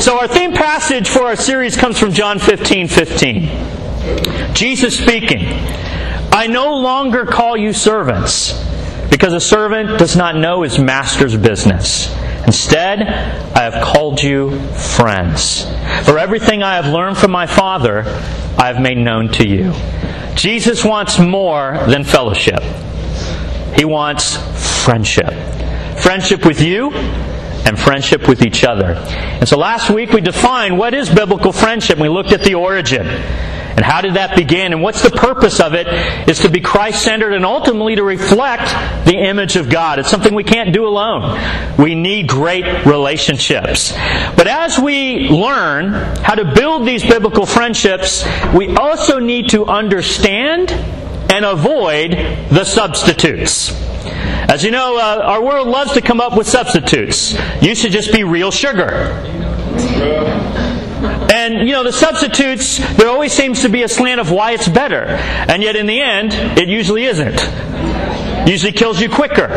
So our theme passage for our series comes from John 15 15. Jesus speaking, I no longer call you servants, because a servant does not know his master's business. Instead, I have called you friends. For everything I have learned from my Father, I have made known to you. Jesus wants more than fellowship. He wants friendship. Friendship with you and friendship with each other. And so last week we defined what is biblical friendship. We looked at the origin. And how did that begin? And what's the purpose of it? Is to be Christ centered and ultimately to reflect the image of God. It's something we can't do alone. We need great relationships. But as we learn how to build these biblical friendships, we also need to understand and avoid the substitutes. As you know, uh, our world loves to come up with substitutes. You should just be real sugar. And, you know, the substitutes, there always seems to be a slant of why it's better. And yet, in the end, it usually isn't. Usually kills you quicker.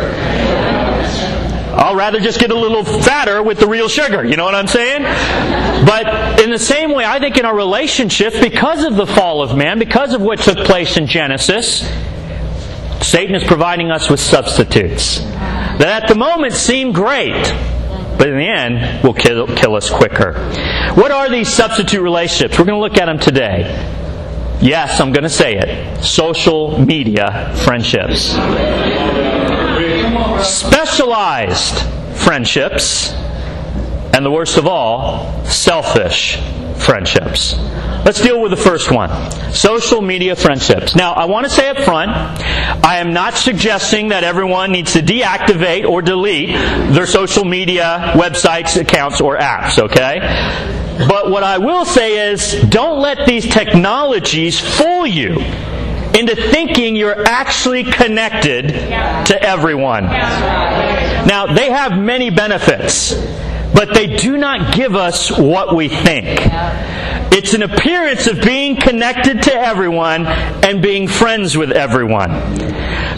I'll rather just get a little fatter with the real sugar. You know what I'm saying? But in the same way, I think in our relationship, because of the fall of man, because of what took place in Genesis, Satan is providing us with substitutes that at the moment seem great, but in the end will kill, kill us quicker. What are these substitute relationships? We're going to look at them today. Yes, I'm going to say it. Social media friendships. Specialized friendships. And the worst of all, selfish friendships. Let's deal with the first one social media friendships. Now, I want to say up front, I am not suggesting that everyone needs to deactivate or delete their social media websites, accounts, or apps, okay? But what I will say is don't let these technologies fool you into thinking you're actually connected to everyone. Now, they have many benefits but they do not give us what we think. It's an appearance of being connected to everyone and being friends with everyone.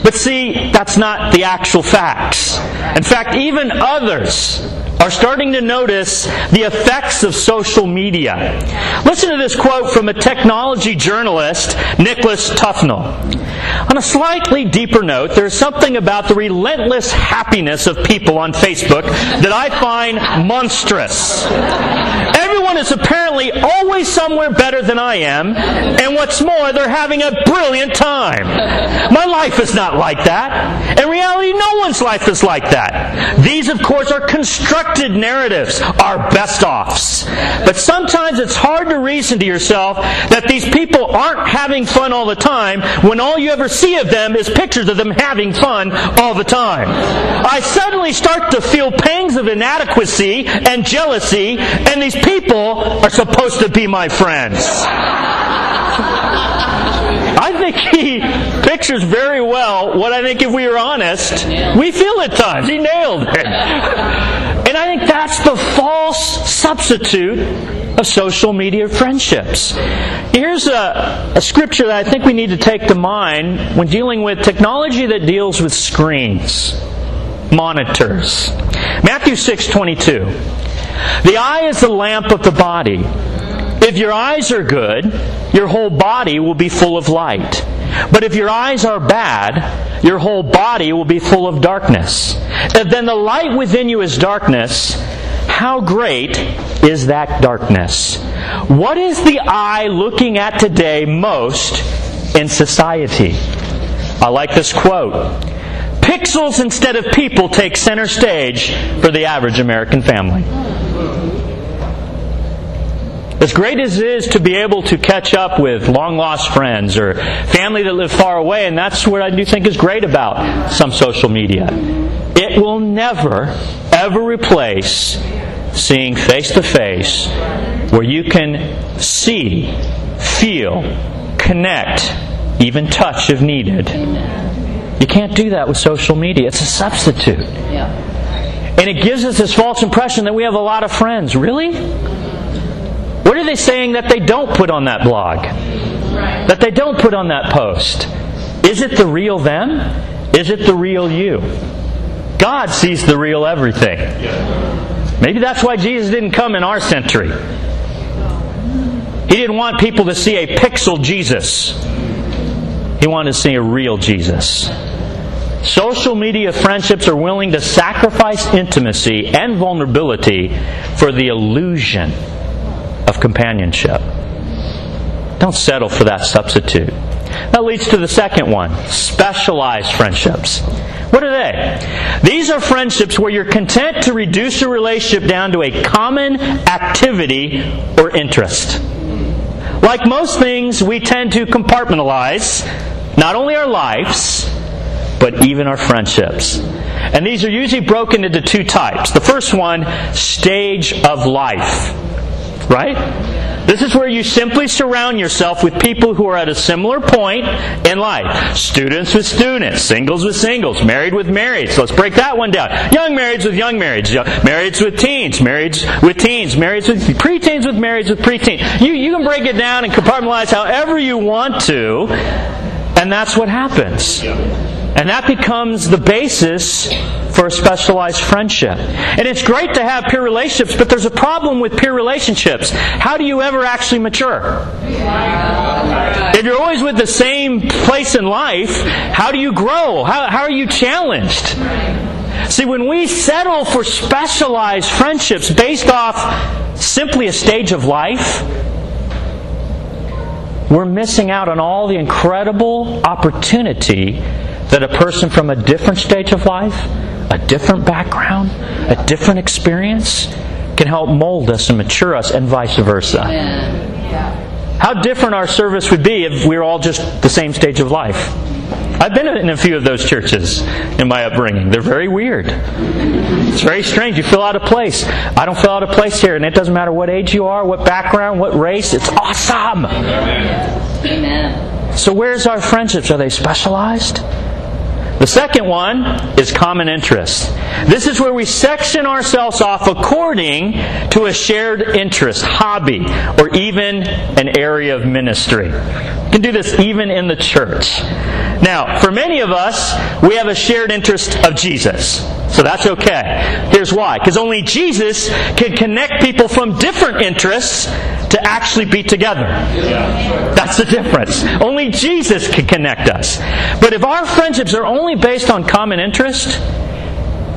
But see, that's not the actual facts. In fact, even others are starting to notice the effects of social media. Listen to this quote from a technology journalist, Nicholas Tufnell. On a slightly deeper note, there's something about the relentless happiness of people on Facebook that I find monstrous. Everyone is apparently always somewhere better than I am, and what's more, they're having a brilliant time. My life is not like that. In reality, no one's life is like that. These, of course, are constructed narratives, are best offs. But sometimes it's hard to reason to yourself that these people aren't having fun all the time when all you ever see of them is pictures of them having fun all the time. I suddenly start to feel pangs of inadequacy and jealousy, and these people are supposed to be my friends. I think he pictures very well what I think, if we are honest, we feel at times. He nailed it. And I think that's the false substitute of social media friendships. Here's a, a, scripture that I think we need to take to mind when dealing with technology that deals with screens, monitors. Matthew 6 22. The eye is the lamp of the body. If your eyes are good, your whole body will be full of light. But if your eyes are bad, your whole body will be full of darkness. If then the light within you is darkness, how great is that darkness? What is the eye looking at today most in society? I like this quote. Pixels instead of people take center stage for the average American family. As great as it is to be able to catch up with long lost friends or family that live far away, and that's what I do think is great about some social media, it will never, ever replace seeing face to face where you can see, feel, connect, even touch if needed. You can't do that with social media. It's a substitute. And it gives us this false impression that we have a lot of friends. Really? What are they saying that they don't put on that blog? That they don't put on that post? Is it the real them? Is it the real you? God sees the real everything. Maybe that's why Jesus didn't come in our century. He didn't want people to see a pixel Jesus. He wanted to see a real Jesus. Social media friendships are willing to sacrifice intimacy and vulnerability for the illusion of companionship. Don't settle for that substitute. That leads to the second one specialized friendships. What are they? These are friendships where you're content to reduce a relationship down to a common activity or interest. Like most things, we tend to compartmentalize not only our lives, but even our friendships. And these are usually broken into two types. The first one, stage of life. Right? This is where you simply surround yourself with people who are at a similar point in life. Students with students, singles with singles, married with marrieds. Let's break that one down. Young marrieds with young marrieds, marrieds with teens, marrieds with teens, marrieds with preteens with marrieds with preteens. You, you can break it down and compartmentalize however you want to, and that's what happens. And that becomes the basis for a specialized friendship. And it's great to have peer relationships, but there's a problem with peer relationships. How do you ever actually mature? If you're always with the same place in life, how do you grow? How, how are you challenged? See, when we settle for specialized friendships based off simply a stage of life, we're missing out on all the incredible opportunity that a person from a different stage of life, a different background, a different experience can help mold us and mature us, and vice versa. How different our service would be if we were all just the same stage of life. I've been in a few of those churches in my upbringing. They're very weird. It's very strange. You feel out of place. I don't feel out of place here, and it doesn't matter what age you are, what background, what race. It's awesome. Amen. So, where's our friendships? Are they specialized? The second one is common interest. This is where we section ourselves off according to a shared interest, hobby, or even an area of ministry. Can do this even in the church. Now, for many of us, we have a shared interest of Jesus. So that's okay. Here's why. Because only Jesus can connect people from different interests to actually be together. That's the difference. Only Jesus can connect us. But if our friendships are only based on common interest,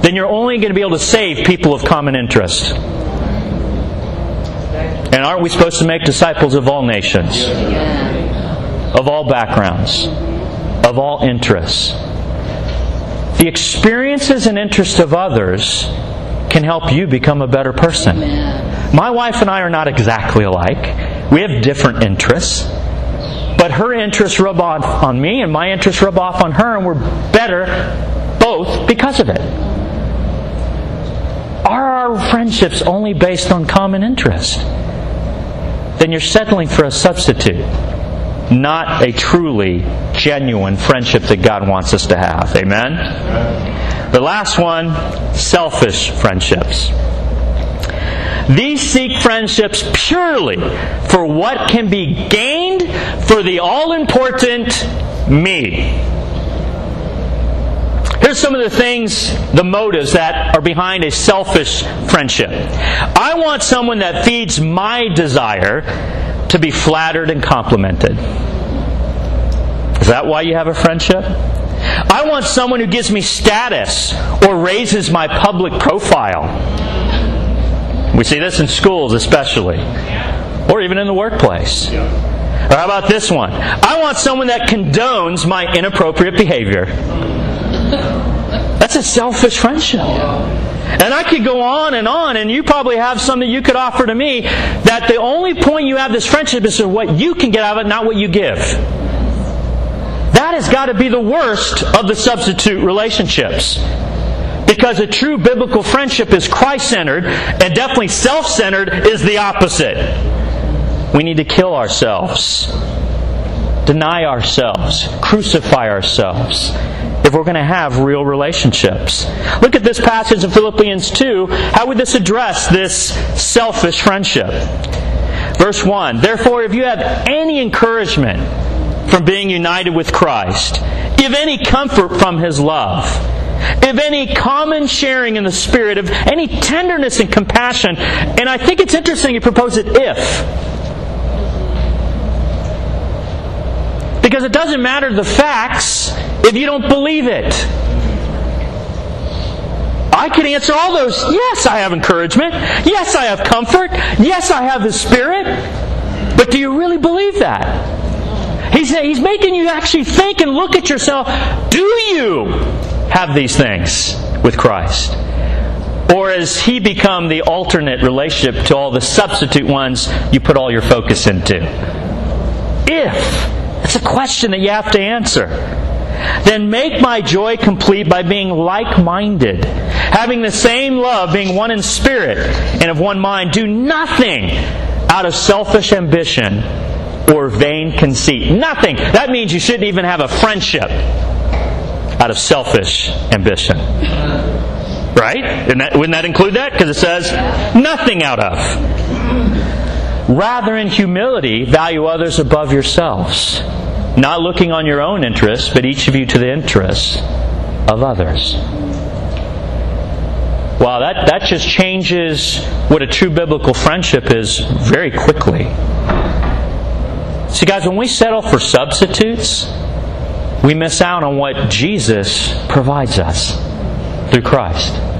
then you're only going to be able to save people of common interest. And aren't we supposed to make disciples of all nations? Of all backgrounds? Of all interests? The experiences and interests of others can help you become a better person. My wife and I are not exactly alike. We have different interests. But her interests rub off on me, and my interests rub off on her, and we're better both because of it. Are our friendships only based on common interest? Then you're settling for a substitute not a truly genuine friendship that God wants us to have. Amen? The last one selfish friendships. These seek friendships purely for what can be gained for the all important me. Here's some of the things, the motives that are behind a selfish friendship. I want someone that feeds my desire to be flattered and complimented. Is that why you have a friendship? I want someone who gives me status or raises my public profile. We see this in schools, especially, or even in the workplace. Or how about this one? I want someone that condones my inappropriate behavior. That's a selfish friendship. And I could go on and on, and you probably have something you could offer to me that the only point you have this friendship is what you can get out of it, not what you give. That has got to be the worst of the substitute relationships. Because a true biblical friendship is Christ centered, and definitely self centered is the opposite. We need to kill ourselves, deny ourselves, crucify ourselves if we're going to have real relationships. Look at this passage in Philippians 2. How would this address this selfish friendship? Verse 1 Therefore, if you have any encouragement from being united with Christ, give any comfort from his love if any common sharing in the Spirit, of any tenderness and compassion. And I think it's interesting you propose it if. Because it doesn't matter the facts if you don't believe it. I can answer all those. Yes, I have encouragement. Yes, I have comfort. Yes, I have the Spirit. But do you really believe that? He's, he's making you actually think and look at yourself. Do you have these things with Christ? Or has He become the alternate relationship to all the substitute ones you put all your focus into? If. It's a question that you have to answer. Then make my joy complete by being like minded, having the same love, being one in spirit and of one mind. Do nothing out of selfish ambition or vain conceit. Nothing. That means you shouldn't even have a friendship out of selfish ambition. Right? Wouldn't that include that? Because it says nothing out of. Rather, in humility, value others above yourselves, not looking on your own interests, but each of you to the interests of others. Wow, that, that just changes what a true biblical friendship is very quickly. See, guys, when we settle for substitutes, we miss out on what Jesus provides us through Christ.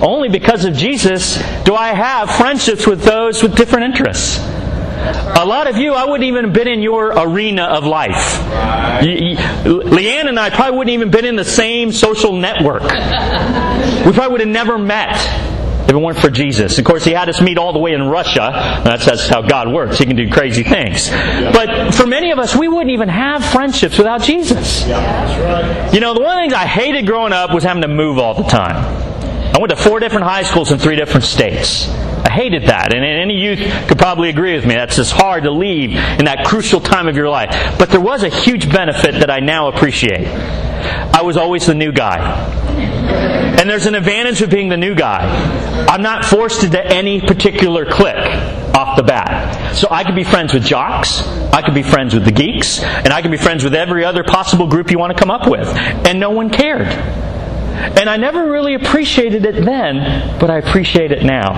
Only because of Jesus do I have friendships with those with different interests. A lot of you, I wouldn't even have been in your arena of life. Leanne and I probably wouldn't even been in the same social network. We probably would have never met if it weren't for Jesus. Of course, He had us meet all the way in Russia. That's, that's how God works. He can do crazy things. But for many of us, we wouldn't even have friendships without Jesus. You know, the one of the things I hated growing up was having to move all the time. I went to four different high schools in three different states. I hated that. And any youth could probably agree with me. That's just hard to leave in that crucial time of your life. But there was a huge benefit that I now appreciate. I was always the new guy. And there's an advantage of being the new guy. I'm not forced into any particular clique off the bat. So I could be friends with jocks, I could be friends with the geeks, and I could be friends with every other possible group you want to come up with. And no one cared. And I never really appreciated it then, but I appreciate it now.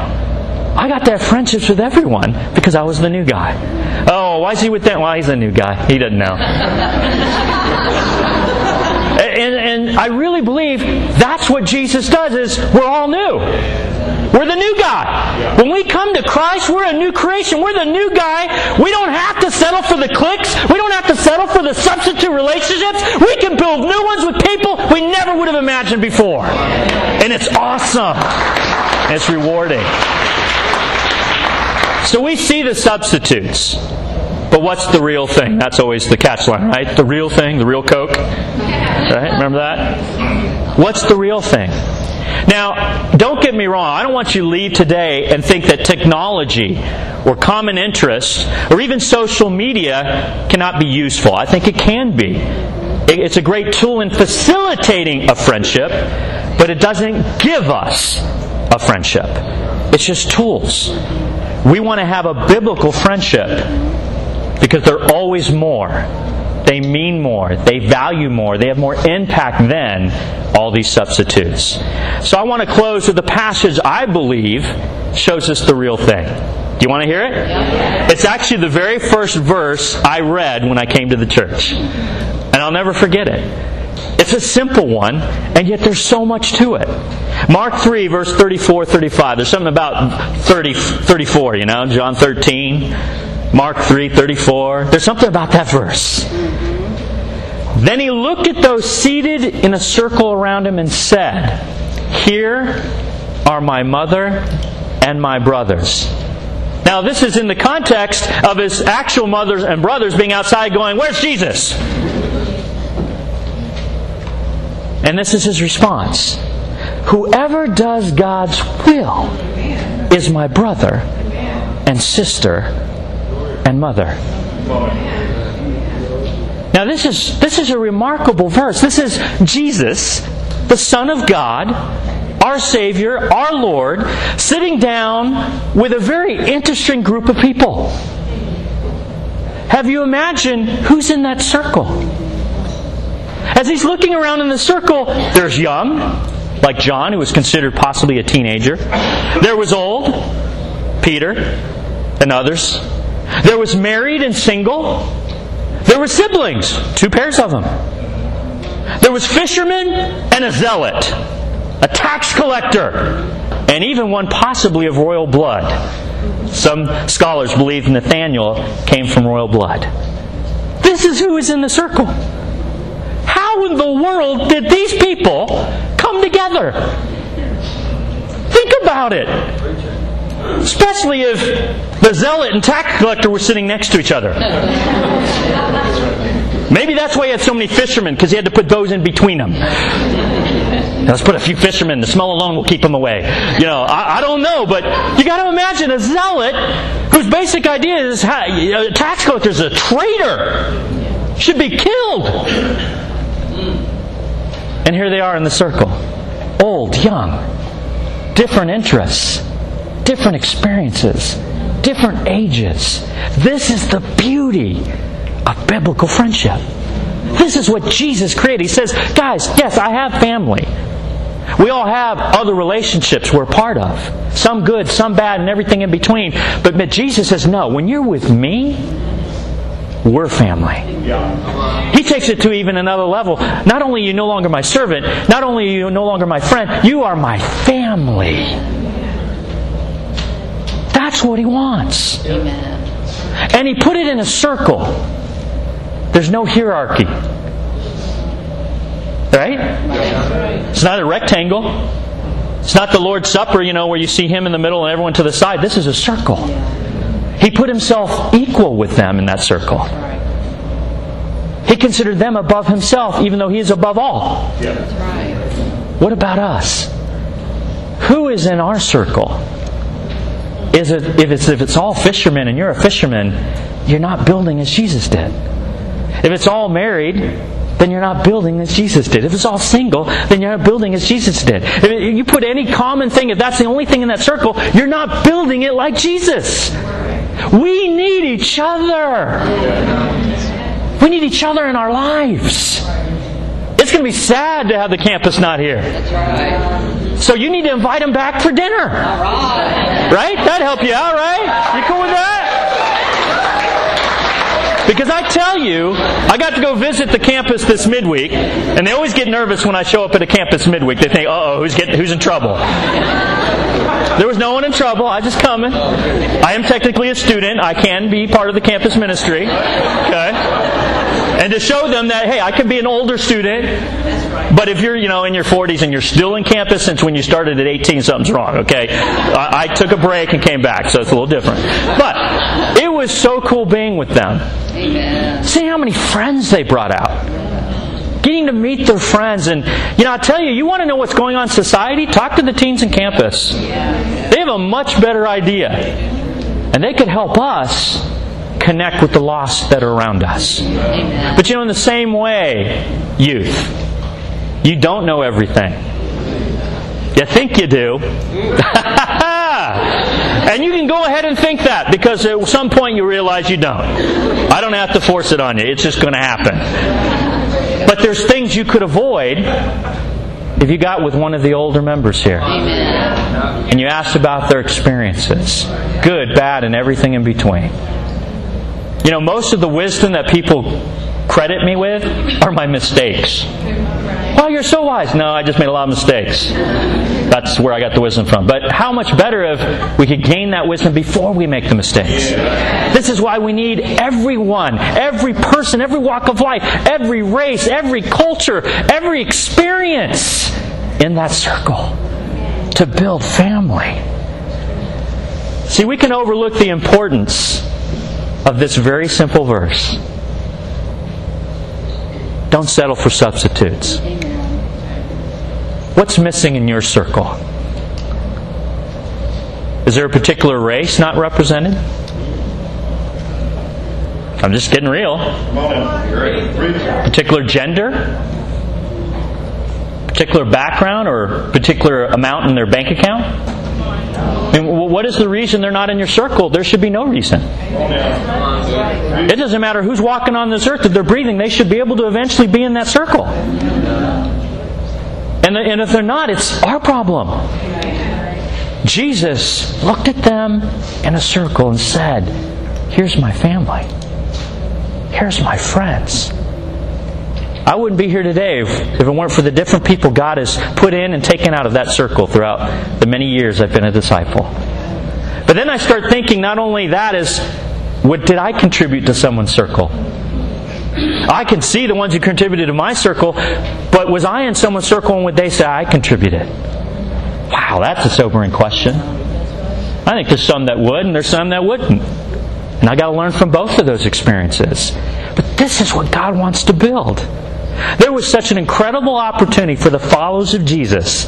I got to have friendships with everyone because I was the new guy. Oh, why is he with that? Well, he's a new guy. He doesn't know. and, and I really believe that's what Jesus does is we're all new. We're the new guy. When we come to Christ, we're a new creation. We're the new guy. We don't have to settle for the clicks. We don't have to settle for the substitute relationships. We can build new ones with people we never would have imagined before. And it's awesome. it's rewarding. So we see the substitutes. But what's the real thing? That's always the catch line, right? The real thing, the real Coke. Right? Remember that? What's the real thing? Now, don't get me wrong. I don't want you to leave today and think that technology or common interests or even social media cannot be useful. I think it can be. It's a great tool in facilitating a friendship, but it doesn't give us a friendship. It's just tools. We want to have a biblical friendship because they're always more they mean more. They value more. They have more impact than all these substitutes. So I want to close with a passage I believe shows us the real thing. Do you want to hear it? It's actually the very first verse I read when I came to the church. And I'll never forget it. It's a simple one, and yet there's so much to it. Mark 3, verse 34, 35. There's something about 30, 34, you know, John 13. Mark 3:34. There's something about that verse. Then he looked at those seated in a circle around him and said, "Here are my mother and my brothers." Now, this is in the context of his actual mothers and brothers being outside going, Where's Jesus? And this is his response Whoever does God's will is my brother and sister and mother. Now this is this is a remarkable verse. This is Jesus, the Son of God, our Savior, our Lord, sitting down with a very interesting group of people. Have you imagined who's in that circle? As he's looking around in the circle, there's young, like John, who was considered possibly a teenager. There was old, Peter, and others. There was married and single. There were siblings, two pairs of them. There was fisherman and a zealot, a tax collector, and even one possibly of royal blood. Some scholars believe Nathaniel came from royal blood. This is who is in the circle. How in the world did these people come together? Think about it. Especially if the zealot and tax collector were sitting next to each other. Maybe that's why he had so many fishermen, because he had to put those in between them. Let's put a few fishermen. The smell alone will keep them away. You know, I, I don't know, but you got to imagine a zealot whose basic idea is a tax collector is a traitor, should be killed. And here they are in the circle old, young, different interests, different experiences, different ages. This is the beauty of biblical friendship. This is what Jesus created. He says, guys, yes, I have family. We all have other relationships we're part of. Some good, some bad, and everything in between. But Jesus says, no, when you're with me, we're family. He takes it to even another level. Not only are you no longer my servant, not only are you no longer my friend, you are my family. That's what he wants. Amen. And he put it in a circle. There's no hierarchy. Right? It's not a rectangle. It's not the Lord's Supper, you know, where you see him in the middle and everyone to the side. This is a circle. He put himself equal with them in that circle. He considered them above himself, even though he is above all. What about us? Who is in our circle? Is it if it's if it's all fishermen and you're a fisherman, you're not building as Jesus did. If it's all married, then you're not building as Jesus did. If it's all single, then you're not building as Jesus did. If you put any common thing, if that's the only thing in that circle, you're not building it like Jesus. We need each other. We need each other in our lives. It's going to be sad to have the campus not here. So you need to invite them back for dinner. Right? That'd help you out, right? You cool with that? Because I tell you, I got to go visit the campus this midweek, and they always get nervous when I show up at a campus midweek. They think, "Uh oh, who's getting, who's in trouble?" There was no one in trouble. I just coming. I am technically a student. I can be part of the campus ministry. Okay. And to show them that, hey, I can be an older student, but if you're, you know, in your 40s and you're still in campus since when you started at 18, something's wrong, okay? I, I took a break and came back, so it's a little different. But it was so cool being with them. Amen. See how many friends they brought out. Getting to meet their friends. And, you know, I tell you, you want to know what's going on in society? Talk to the teens in campus. They have a much better idea. And they could help us connect with the lost that are around us. Amen. But, you know, in the same way, youth, you don't know everything. You think you do. And you can go ahead and think that because at some point you realize you don't. I don't have to force it on you. It's just going to happen. But there's things you could avoid if you got with one of the older members here and you asked about their experiences good, bad, and everything in between. You know, most of the wisdom that people credit me with are my mistakes. Oh, you're so wise. No, I just made a lot of mistakes. That's where I got the wisdom from. But how much better if we could gain that wisdom before we make the mistakes? This is why we need everyone, every person, every walk of life, every race, every culture, every experience in that circle to build family. See, we can overlook the importance of this very simple verse. Don't settle for substitutes. What's missing in your circle? Is there a particular race not represented? I'm just getting real. Particular gender? Particular background or particular amount in their bank account? And what is the reason they're not in your circle? There should be no reason. It doesn't matter who's walking on this earth. If they're breathing, they should be able to eventually be in that circle. And, and if they're not, it's our problem. Jesus looked at them in a circle and said, Here's my family. Here's my friends. I wouldn't be here today if, if, it weren't for the different people God has put in and taken out of that circle throughout the many years I've been a disciple. But then I start thinking not only that is, what did I contribute to someone's circle? I can see the ones who contributed to my circle, but was I in someone's circle and would they say I contributed? Wow, that's a sobering question. I think there's some that would and there's some that wouldn't. And I got to learn from both of those experiences. But this is what God wants to build. There was such an incredible opportunity for the followers of Jesus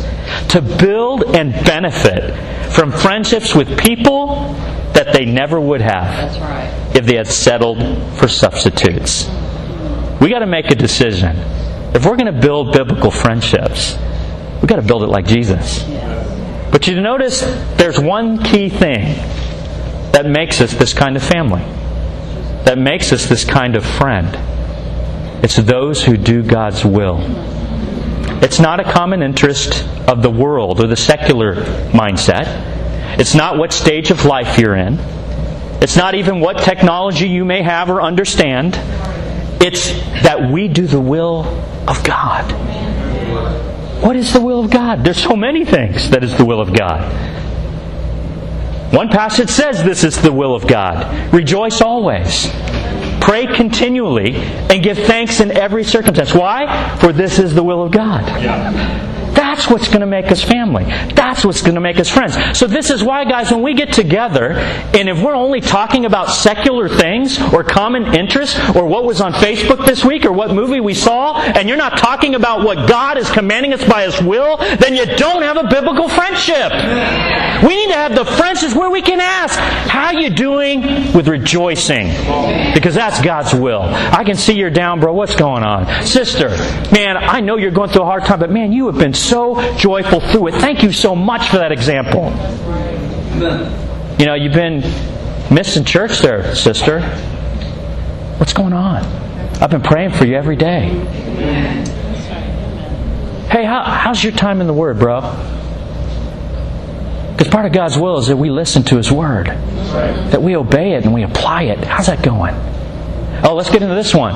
to build and benefit from friendships with people that they never would have right. if they had settled for substitutes. We got to make a decision. If we're going to build biblical friendships, we got to build it like Jesus. But you notice there's one key thing that makes us this kind of family, that makes us this kind of friend. It's those who do God's will. It's not a common interest of the world or the secular mindset. It's not what stage of life you're in. It's not even what technology you may have or understand. It's that we do the will of God. What is the will of God? There's so many things that is the will of God. One passage says this is the will of God. Rejoice always. Pray continually and give thanks in every circumstance. Why? For this is the will of God. Yeah. That's what's going to make us family. That's what's going to make us friends. So this is why, guys, when we get together, and if we're only talking about secular things or common interests or what was on Facebook this week or what movie we saw, and you're not talking about what God is commanding us by His will, then you don't have a biblical friendship. We need to have the friendships where we can ask, how you doing with rejoicing? Because that's God's will. I can see you're down, bro. What's going on? Sister, man, I know you're going through a hard time, but man, you have been so joyful through it. Thank you so much for that example. You know, you've been missing church there, sister. What's going on? I've been praying for you every day. Hey, how, how's your time in the Word, bro? Because part of God's will is that we listen to His Word, that we obey it and we apply it. How's that going? Oh, let's get into this one.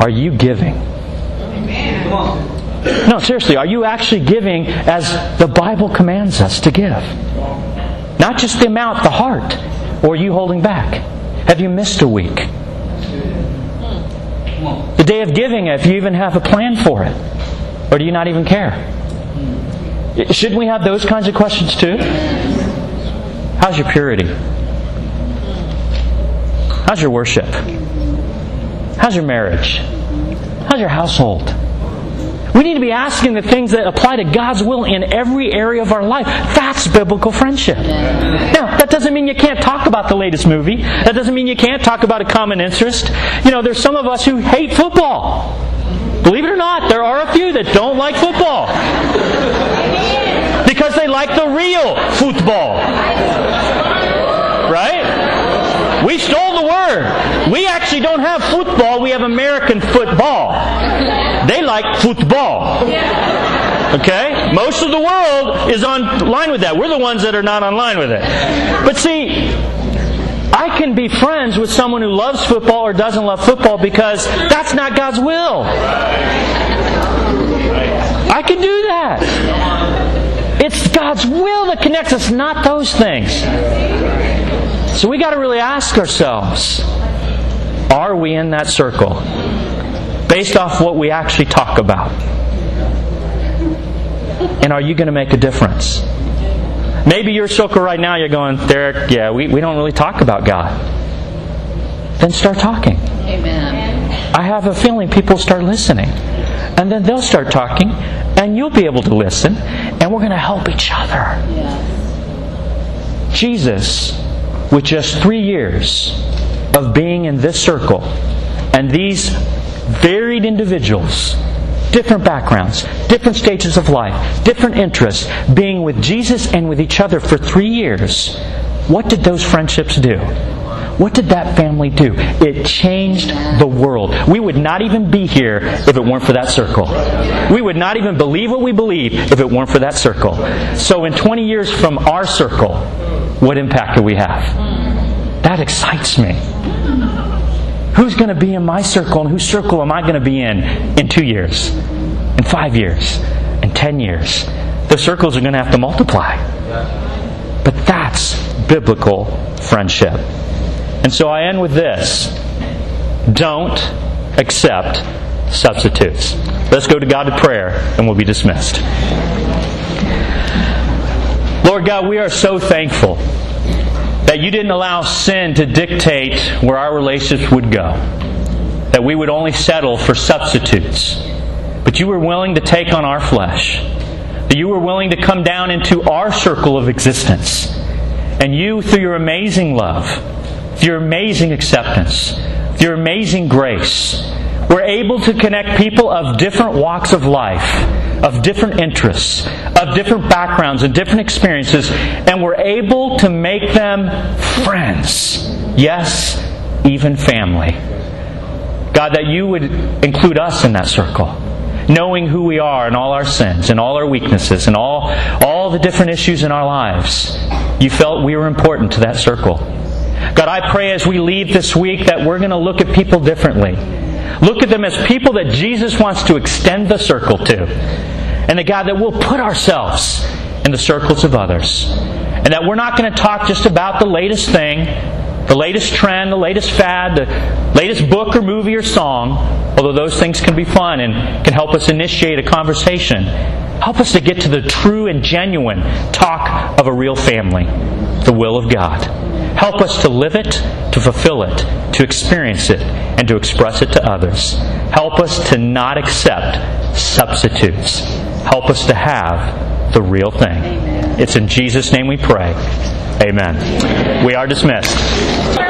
Are you giving? Come on. No, seriously, are you actually giving as the Bible commands us to give? Not just the amount, the heart. Or are you holding back? Have you missed a week? The day of giving, if you even have a plan for it. Or do you not even care? Shouldn't we have those kinds of questions too? How's your purity? How's your worship? How's your marriage? How's your household? We need to be asking the things that apply to God's will in every area of our life. That's biblical friendship. Now, that doesn't mean you can't talk about the latest movie. That doesn't mean you can't talk about a common interest. You know, there's some of us who hate football. Believe it or not, there are a few that don't like football. Because they like the real football. We stole the word. We actually don't have football, we have American football. They like football. Okay? Most of the world is on line with that. We're the ones that are not on line with it. But see, I can be friends with someone who loves football or doesn't love football because that's not God's will. I can do that. It's God's will that connects us, not those things. So we got to really ask ourselves are we in that circle? Based off what we actually talk about. And are you going to make a difference? Maybe your circle right now, you're going, Derik, yeah, we, we don't really talk about God. Then start talking. Amen. I have a feeling people start listening. And then they'll start talking, and you'll be able to listen, and we're going to help each other. Yes. Jesus, with just three years of being in this circle, and these varied individuals different backgrounds, different stages of life, different interests, being with Jesus and with each other for three years, what did those friendships do? What did that family do? It changed the world. We would not even be here if it weren't for that circle. We would not even believe what we believe if it weren't for that circle. So, in 20 years from our circle, what impact do we have? That excites me. Who's going to be in my circle and whose circle am I going to be in in two years, in five years, in ten years? The circles are going to have to multiply. But that's biblical friendship. And so I end with this don't accept substitutes. Let's go to God in prayer and we'll be dismissed. Lord God, we are so thankful that you didn't allow sin to dictate where our relationships would go, that we would only settle for substitutes. But you were willing to take on our flesh, that you were willing to come down into our circle of existence. And you, through your amazing love, through your amazing acceptance, through your amazing grace, we're able to connect people of different walks of life, of different interests, of different backgrounds and different experiences, and we're able to make them friends. Yes, even family. God, that you would include us in that circle knowing who we are and all our sins and all our weaknesses and all, all the different issues in our lives, you felt we were important to that circle. God, I pray as we leave this week that we're going to look at people differently. Look at them as people that Jesus wants to extend the circle to. And that, God, that we'll put ourselves in the circles of others. And that we're not going to talk just about the latest thing, the latest trend, the latest fad, the latest book or movie or song, although those things can be fun and can help us initiate a conversation. Help us to get to the true and genuine talk of a real family, the will of God. Help us to live it, to fulfill it, to experience it, and to express it to others. Help us to not accept substitutes. Help us to have the real thing. It's in Jesus' name we pray. Amen. We are dismissed.